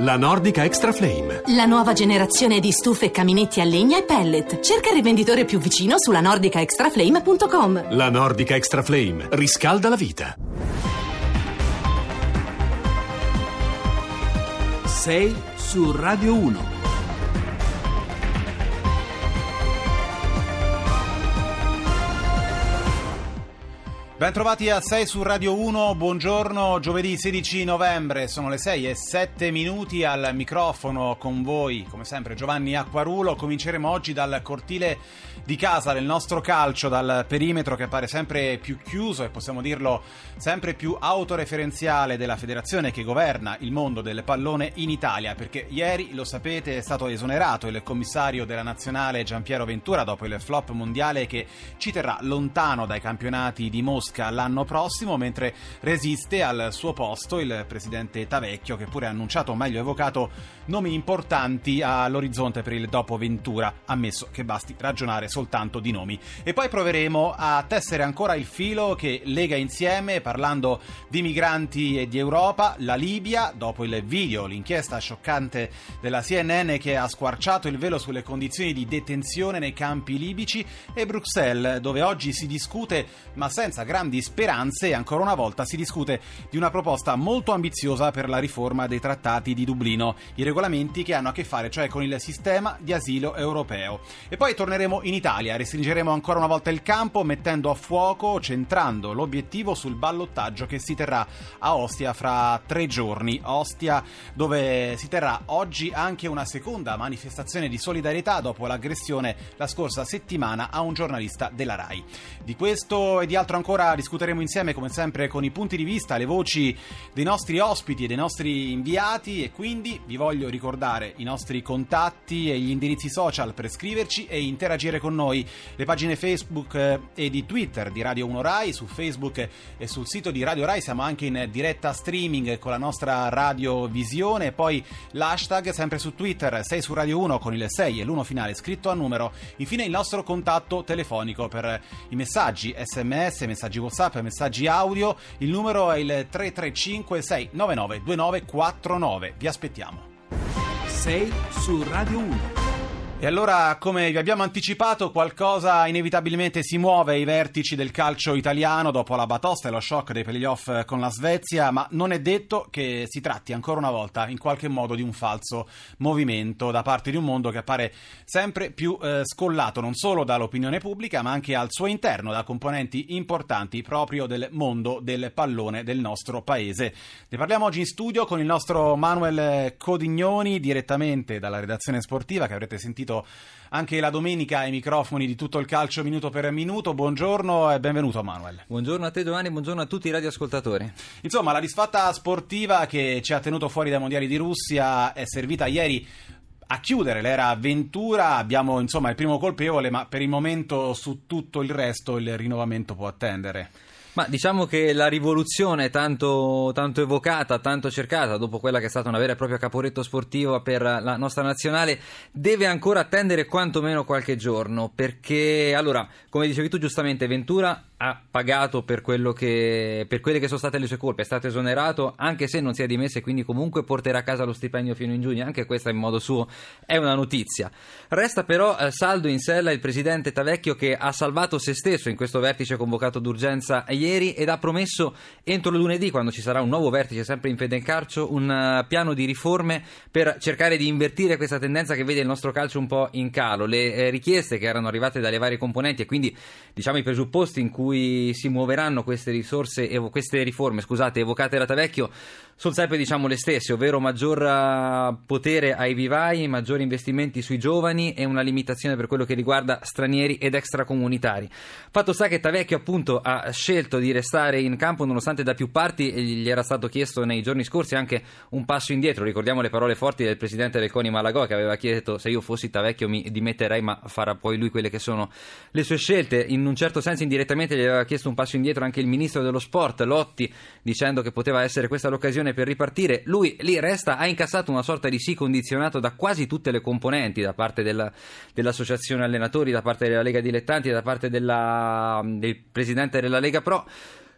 La Nordica Extra Flame. La nuova generazione di stufe e caminetti a legna e pellet. Cerca il rivenditore più vicino sulla nordicaextraflame.com. La Nordica Extra Flame riscalda la vita. 6 su Radio 1. Bentrovati a 6 su Radio 1, buongiorno, giovedì 16 novembre, sono le 6 e 7 minuti al microfono con voi, come sempre Giovanni Acquarulo, cominceremo oggi dal cortile di casa del nostro calcio, dal perimetro che appare sempre più chiuso e possiamo dirlo sempre più autoreferenziale della federazione che governa il mondo del pallone in Italia, perché ieri, lo sapete, è stato esonerato il commissario della nazionale Giampiero Ventura dopo il flop mondiale che ci terrà lontano dai campionati di Mosca Mosca l'anno prossimo, mentre resiste al suo posto il presidente Tavecchio, che pure ha annunciato, o meglio evocato, nomi importanti all'orizzonte per il dopo Ventura, ammesso che basti ragionare soltanto di nomi. E poi proveremo a tessere ancora il filo che lega insieme, parlando di migranti e di Europa, la Libia, dopo il video, l'inchiesta scioccante della CNN che ha squarciato il velo sulle condizioni di detenzione nei campi libici, e Bruxelles, dove oggi si discute, ma senza grande grandi speranze e ancora una volta si discute di una proposta molto ambiziosa per la riforma dei trattati di Dublino, i regolamenti che hanno a che fare cioè con il sistema di asilo europeo. E poi torneremo in Italia, restringeremo ancora una volta il campo mettendo a fuoco, centrando l'obiettivo sul ballottaggio che si terrà a Ostia fra tre giorni. Ostia dove si terrà oggi anche una seconda manifestazione di solidarietà dopo l'aggressione la scorsa settimana a un giornalista della RAI. Di questo e di altro ancora discuteremo insieme, come sempre, con i punti di vista, le voci dei nostri ospiti e dei nostri inviati. E quindi vi voglio ricordare i nostri contatti e gli indirizzi social per scriverci e interagire con noi. Le pagine Facebook eh, e di Twitter di Radio 1 Rai, su Facebook e sul sito di Radio Rai siamo anche in diretta streaming con la nostra radiovisione. Poi l'hashtag sempre su Twitter 6 su Radio 1 con il 6 e l'1 finale scritto a numero. Infine il nostro contatto telefonico per i messaggi sms, messaggi messaggi WhatsApp, messaggi audio. Il numero è il 335 699 2949. Vi aspettiamo. 6 su Radio 1. E allora, come vi abbiamo anticipato, qualcosa inevitabilmente si muove ai vertici del calcio italiano dopo la batosta e lo shock dei playoff con la Svezia, ma non è detto che si tratti ancora una volta in qualche modo di un falso movimento da parte di un mondo che appare sempre più eh, scollato non solo dall'opinione pubblica, ma anche al suo interno da componenti importanti proprio del mondo del pallone del nostro paese. Ne parliamo oggi in studio con il nostro Manuel Codignoni, direttamente dalla redazione sportiva che avrete sentito sentito anche la domenica ai microfoni di tutto il calcio minuto per minuto. Buongiorno e benvenuto Manuel. Buongiorno a te Giovanni, buongiorno a tutti i radioascoltatori. Insomma, la disfatta sportiva che ci ha tenuto fuori dai mondiali di Russia è servita ieri a chiudere l'era avventura abbiamo insomma il primo colpevole ma per il momento su tutto il resto il rinnovamento può attendere ma diciamo che la rivoluzione tanto, tanto, evocata, tanto cercata, dopo quella che è stata una vera e propria caporetto sportivo per la nostra nazionale, deve ancora attendere quantomeno qualche giorno, perché allora, come dicevi tu giustamente, Ventura ha pagato per, che, per, quelle che sono state le sue colpe, è stato esonerato anche se non si è dimesso e quindi comunque porterà a casa lo stipendio fino in giugno, anche questa in modo suo è una notizia. Resta però eh, saldo in sella il presidente Tavecchio che ha salvato se stesso in questo vertice convocato d'urgenza ieri ed ha promesso entro lunedì, quando ci sarà un nuovo vertice sempre in Fedencarcio, un uh, piano di riforme per cercare di invertire questa tendenza che vede il nostro calcio un po' in calo. Le eh, richieste che erano arrivate dalle varie componenti e quindi diciamo i presupposti in cui cui si muoveranno queste risorse, queste riforme scusate, evocate da Tavecchio sono sempre diciamo, le stesse, ovvero maggior uh, potere ai vivai, maggiori investimenti sui giovani e una limitazione per quello che riguarda stranieri ed extracomunitari. Fatto sta che Tavecchio appunto ha scelto di restare in campo nonostante da più parti gli era stato chiesto nei giorni scorsi anche un passo indietro. Ricordiamo le parole forti del presidente del CONI Malagò che aveva chiesto se io fossi Tavecchio mi dimetterei ma farà poi lui quelle che sono le sue scelte. In un certo senso indirettamente gli aveva chiesto un passo indietro anche il ministro dello sport Lotti dicendo che poteva essere questa l'occasione occasione per ripartire, lui lì resta, ha incassato una sorta di sì condizionato da quasi tutte le componenti, da parte della, dell'associazione allenatori, da parte della Lega Dilettanti, da parte della, del presidente della Lega Pro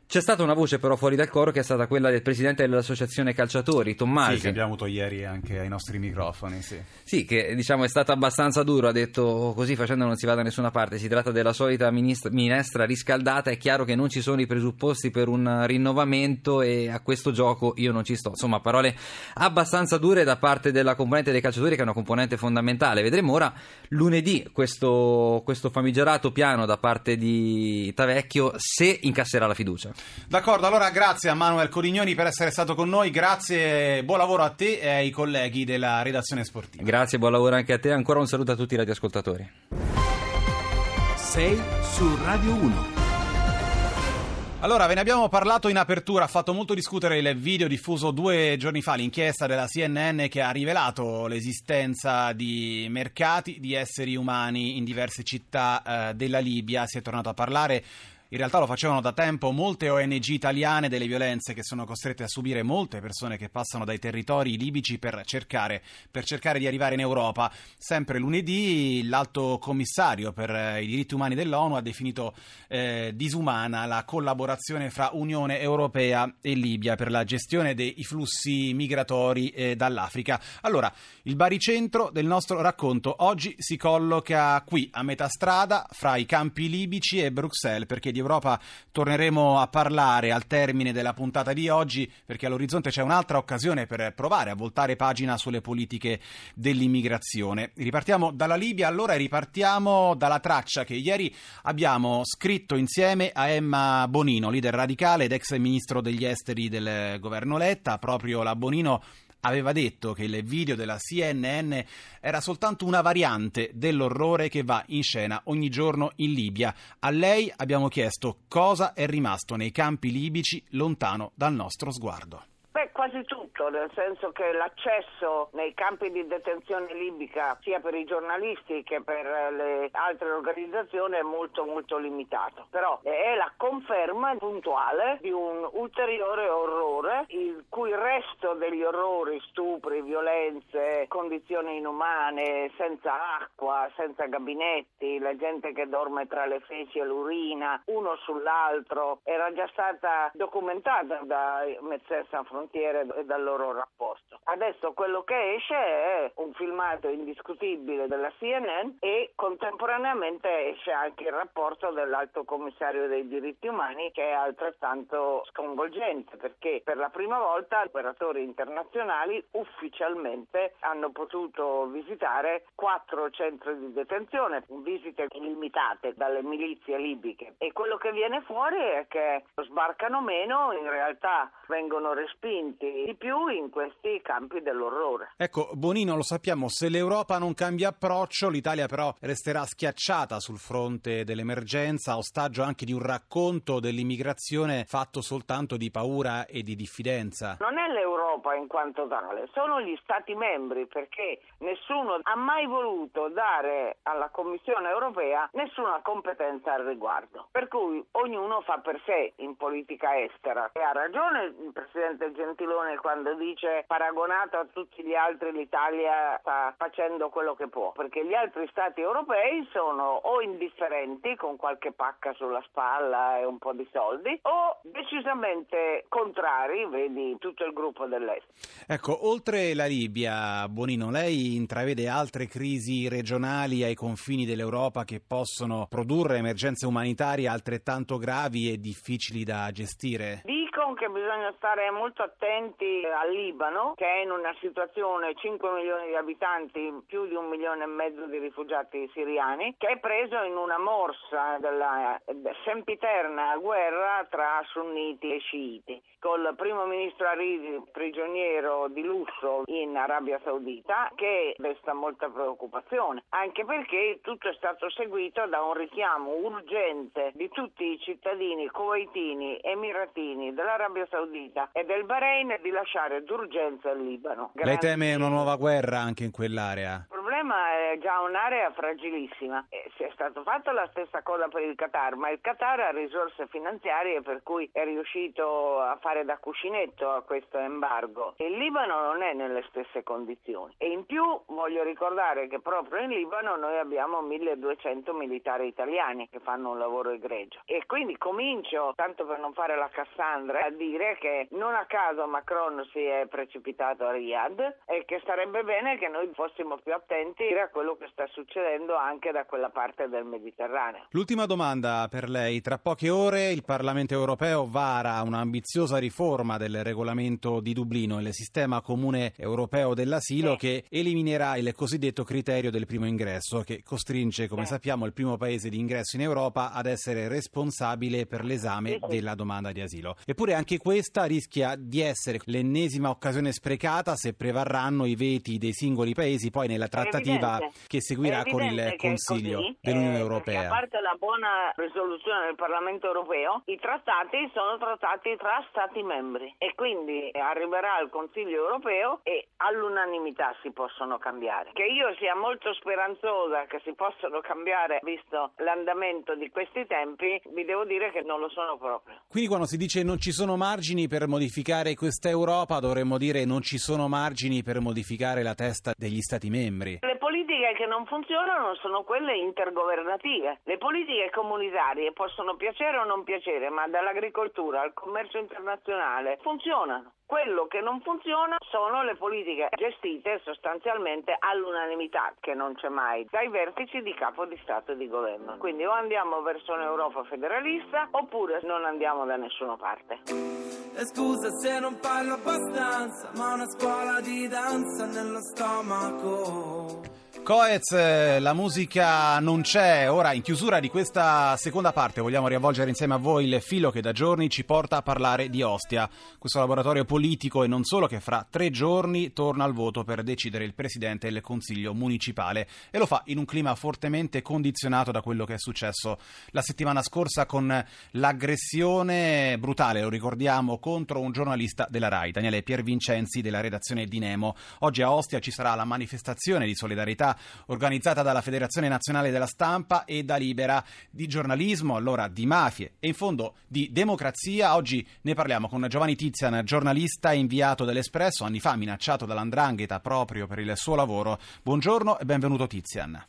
C'è stata una voce però fuori dal coro che è stata quella del presidente dell'associazione calciatori, Tommasi. Sì, che abbiamo avuto ieri anche ai nostri microfoni, sì. Sì, che diciamo è stato abbastanza duro, ha detto "Oh, così facendo non si va da nessuna parte, si tratta della solita ministra- minestra riscaldata, è chiaro che non ci sono i presupposti per un rinnovamento e a questo gioco io non ci sto. Insomma, parole abbastanza dure da parte della componente dei calciatori che è una componente fondamentale. Vedremo ora lunedì questo, questo famigerato piano da parte di Tavecchio se incasserà la fiducia. D'accordo, allora grazie a Manuel Codignoni per essere stato con noi, grazie, buon lavoro a te e ai colleghi della redazione sportiva. Grazie, buon lavoro anche a te. Ancora un saluto a tutti i radioascoltatori. 6 su Radio 1. Allora, ve ne abbiamo parlato in apertura, ha fatto molto discutere il video diffuso due giorni fa, l'inchiesta della CNN che ha rivelato l'esistenza di mercati di esseri umani in diverse città eh, della Libia. Si è tornato a parlare in realtà lo facevano da tempo molte ONG italiane delle violenze che sono costrette a subire molte persone che passano dai territori libici per cercare, per cercare di arrivare in Europa. Sempre lunedì l'alto commissario per eh, i diritti umani dell'ONU ha definito eh, disumana la collaborazione fra Unione Europea e Libia per la gestione dei flussi migratori eh, dall'Africa. Allora, il baricentro del nostro racconto oggi si colloca qui a metà strada fra i campi libici e Bruxelles perché di Europa torneremo a parlare al termine della puntata di oggi perché all'orizzonte c'è un'altra occasione per provare a voltare pagina sulle politiche dell'immigrazione. Ripartiamo dalla Libia allora ripartiamo dalla traccia che ieri abbiamo scritto insieme a Emma Bonino, leader radicale ed ex ministro degli esteri del governo Letta. Proprio la Bonino aveva detto che il video della CNN era soltanto una variante dell'orrore che va in scena ogni giorno in Libia. A lei abbiamo chiesto cosa è rimasto nei campi libici lontano dal nostro sguardo. Beh, quasi tutto, nel senso che l'accesso nei campi di detenzione libica sia per i giornalisti che per le altre organizzazioni è molto molto limitato. Però è la conferma puntuale di un ulteriore orrore il cui resto degli orrori, stupri, violenze, condizioni inumane, senza acqua, senza gabinetti, la gente che dorme tra le feci e l'urina, uno sull'altro, era già stata documentata da Médecins Sans Frontières e dal loro rapporto. Adesso quello che esce è un filmato indiscutibile della CNN e contemporaneamente esce anche il rapporto dell'Alto Commissario dei diritti umani che è altrettanto sconvolgente perché per la prima volta operatori internazionali ufficialmente hanno potuto visitare quattro centri di detenzione, visite limitate dalle milizie libiche e quello che viene fuori è che sbarcano meno, in realtà vengono respinti di più in questi campi dell'orrore. Ecco, Bonino, lo sappiamo, se l'Europa non cambia approccio, l'Italia però resterà schiacciata sul fronte dell'emergenza, ostaggio anche di un racconto dell'immigrazione fatto soltanto di paura e di diffidenza. Non è l'Europa in quanto tale, sono gli Stati membri perché nessuno ha mai voluto dare alla Commissione europea nessuna competenza al riguardo. Per cui ognuno fa per sé in politica estera. E ha ragione il Presidente Gentiloni quando dice paragonato a tutti gli altri l'Italia sta facendo quello che può, perché gli altri Stati europei sono o indifferenti con qualche pacca sulla spalla e un po' di soldi o decisamente contrari, vedi tutto il gruppo dell'Est. Ecco, oltre la Libia, Bonino, lei intravede altre crisi regionali ai confini dell'Europa che possono produrre emergenze umanitarie altrettanto gravi e difficili da gestire? Dicono che bisogna stare molto attenti al Libano, che è in una situazione 5 milioni di abitanti, più di un milione e mezzo di rifugiati siriani, che è preso in una morsa della sempiterna guerra tra sunniti e sciiti, col primo ministro Aridi prigioniero di lusso in Arabia Saudita, che desta molta preoccupazione, anche perché tutto è stato seguito da un richiamo urgente di tutti i cittadini kuwaitini, emiratini, dell'Arabia Saudita e del Bahrain di lasciare d'urgenza il Libano. Lei teme una nuova guerra anche in quell'area? Il problema è è già un'area fragilissima. E si è stato fatto la stessa cosa per il Qatar, ma il Qatar ha risorse finanziarie per cui è riuscito a fare da cuscinetto a questo embargo. Il Libano non è nelle stesse condizioni e in più voglio ricordare che proprio in Libano noi abbiamo 1200 militari italiani che fanno un lavoro egregio e quindi comincio, tanto per non fare la Cassandra, a dire che non a caso Macron si è precipitato a Riyadh e che sarebbe bene che noi fossimo più attenti a quello che sta succedendo anche da quella parte del Mediterraneo. L'ultima domanda per lei. Tra poche ore il Parlamento europeo vara un'ambiziosa riforma del regolamento di Dublino, il sistema comune europeo dell'asilo, Sì. che eliminerà il cosiddetto criterio del primo ingresso, che costringe, come Sì. sappiamo, il primo paese di ingresso in Europa ad essere responsabile per l'esame Sì, sì. della domanda di asilo. Eppure anche questa rischia di essere l'ennesima occasione sprecata se prevarranno i veti dei singoli paesi poi nella trattativa che seguirà con il Consiglio così, dell'Unione eh, Europea. a parte la buona risoluzione del Parlamento europeo, i trattati sono trattati tra Stati membri e quindi arriverà al Consiglio europeo e all'unanimità si possono cambiare. Che io sia molto speranzosa che si possano cambiare visto l'andamento di questi tempi, vi devo dire che non lo sono proprio. Quindi quando si dice non ci sono margini per modificare questa Europa, dovremmo dire non ci sono margini per modificare la testa degli Stati membri. Le politiche che non funzionano sono quelle intergovernative. Le politiche comunitarie possono piacere o non piacere, ma dall'agricoltura al commercio internazionale funzionano. Quello che non funziona sono le politiche gestite sostanzialmente all'unanimità, che non c'è mai, dai vertici di capo di Stato e di governo. Quindi o andiamo verso un'Europa federalista oppure non andiamo da nessuna parte. E scusa se non parlo abbastanza, ma una scuola di danza nello stomaco. Coez, eh, la musica non c'è. Ora, in chiusura di questa seconda parte, vogliamo riavvolgere insieme a voi il filo che da giorni ci porta a parlare di Ostia, questo laboratorio politico e non solo che fra tre giorni torna al voto per decidere il presidente del consiglio municipale e lo fa in un clima fortemente condizionato da quello che è successo la settimana scorsa con l'aggressione brutale, lo ricordiamo, contro un giornalista della RAI, Daniele Piervincenzi della redazione di Nemo. Oggi a Ostia ci sarà la manifestazione di solidarietà organizzata dalla Federazione Nazionale della Stampa e da Libera di giornalismo, allora di mafie e in fondo di democrazia. Oggi ne parliamo con Giovanni Tizian, giornalista inviato dell'Espresso, anni fa minacciato dall'Andrangheta proprio per il suo lavoro. Buongiorno e benvenuto Tizian.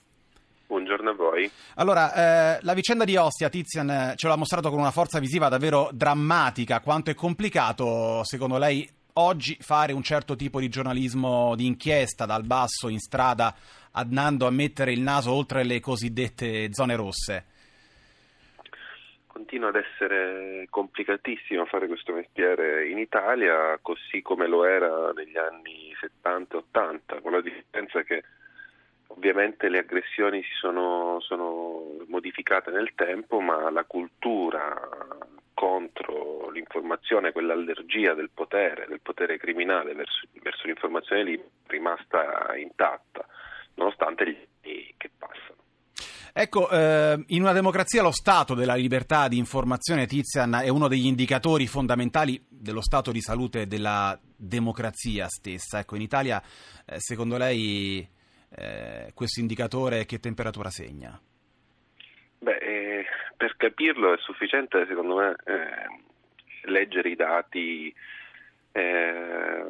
Buongiorno a voi. Allora, eh, la vicenda di Ostia, Tizian, eh, ce l'ha mostrato con una forza visiva davvero drammatica. Quanto è complicato, secondo lei, oggi fare un certo tipo di giornalismo di inchiesta dal basso in strada, andando a mettere il naso oltre le cosiddette zone rosse? Continua ad essere complicatissimo fare questo mestiere in Italia, così come lo era negli anni 70 e 80, con la differenza che ovviamente le aggressioni si sono, sono modificate nel tempo, ma la cultura l'informazione, quell'allergia del potere, del potere criminale verso, verso l'informazione libera è rimasta intatta, nonostante gli anni che passano. Ecco, eh, in una democrazia lo stato della libertà di informazione, Tizian, è uno degli indicatori fondamentali dello stato di salute della democrazia stessa. Ecco, in Italia, eh, secondo lei, eh, questo indicatore che temperatura segna? Beh, eh, per capirlo è sufficiente, secondo me, eh, leggere i dati eh,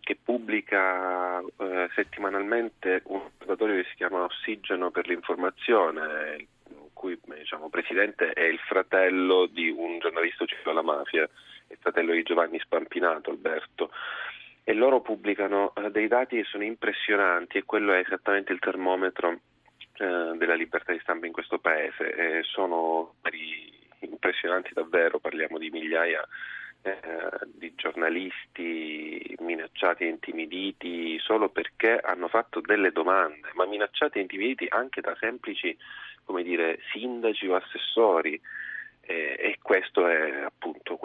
che pubblica eh, settimanalmente un osservatorio che si chiama Ossigeno per l'informazione, in cui diciamo, presidente è il fratello di un giornalista ucciso alla mafia, il fratello di Giovanni Spampinato, Alberto. E loro pubblicano eh, dei dati che sono impressionanti e quello è esattamente il termometro eh, della libertà di stampa in questo paese. Eh, sono impressionanti davvero, parliamo di migliaia eh, di giornalisti minacciati e intimiditi solo perché hanno fatto delle domande, ma minacciati e intimiditi anche da semplici dire, sindaci o assessori. e questo è appunto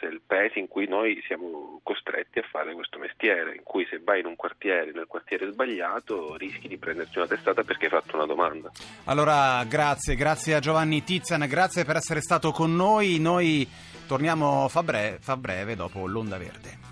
questo è il paese in cui noi siamo costretti a fare questo mestiere, in cui se vai in un quartiere, nel quartiere sbagliato, rischi di prenderti una testata perché hai fatto una domanda. Allora, grazie, grazie a Giovanni Tizian, grazie per essere stato con noi. Noi torniamo fa breve, fa breve dopo l'Onda Verde.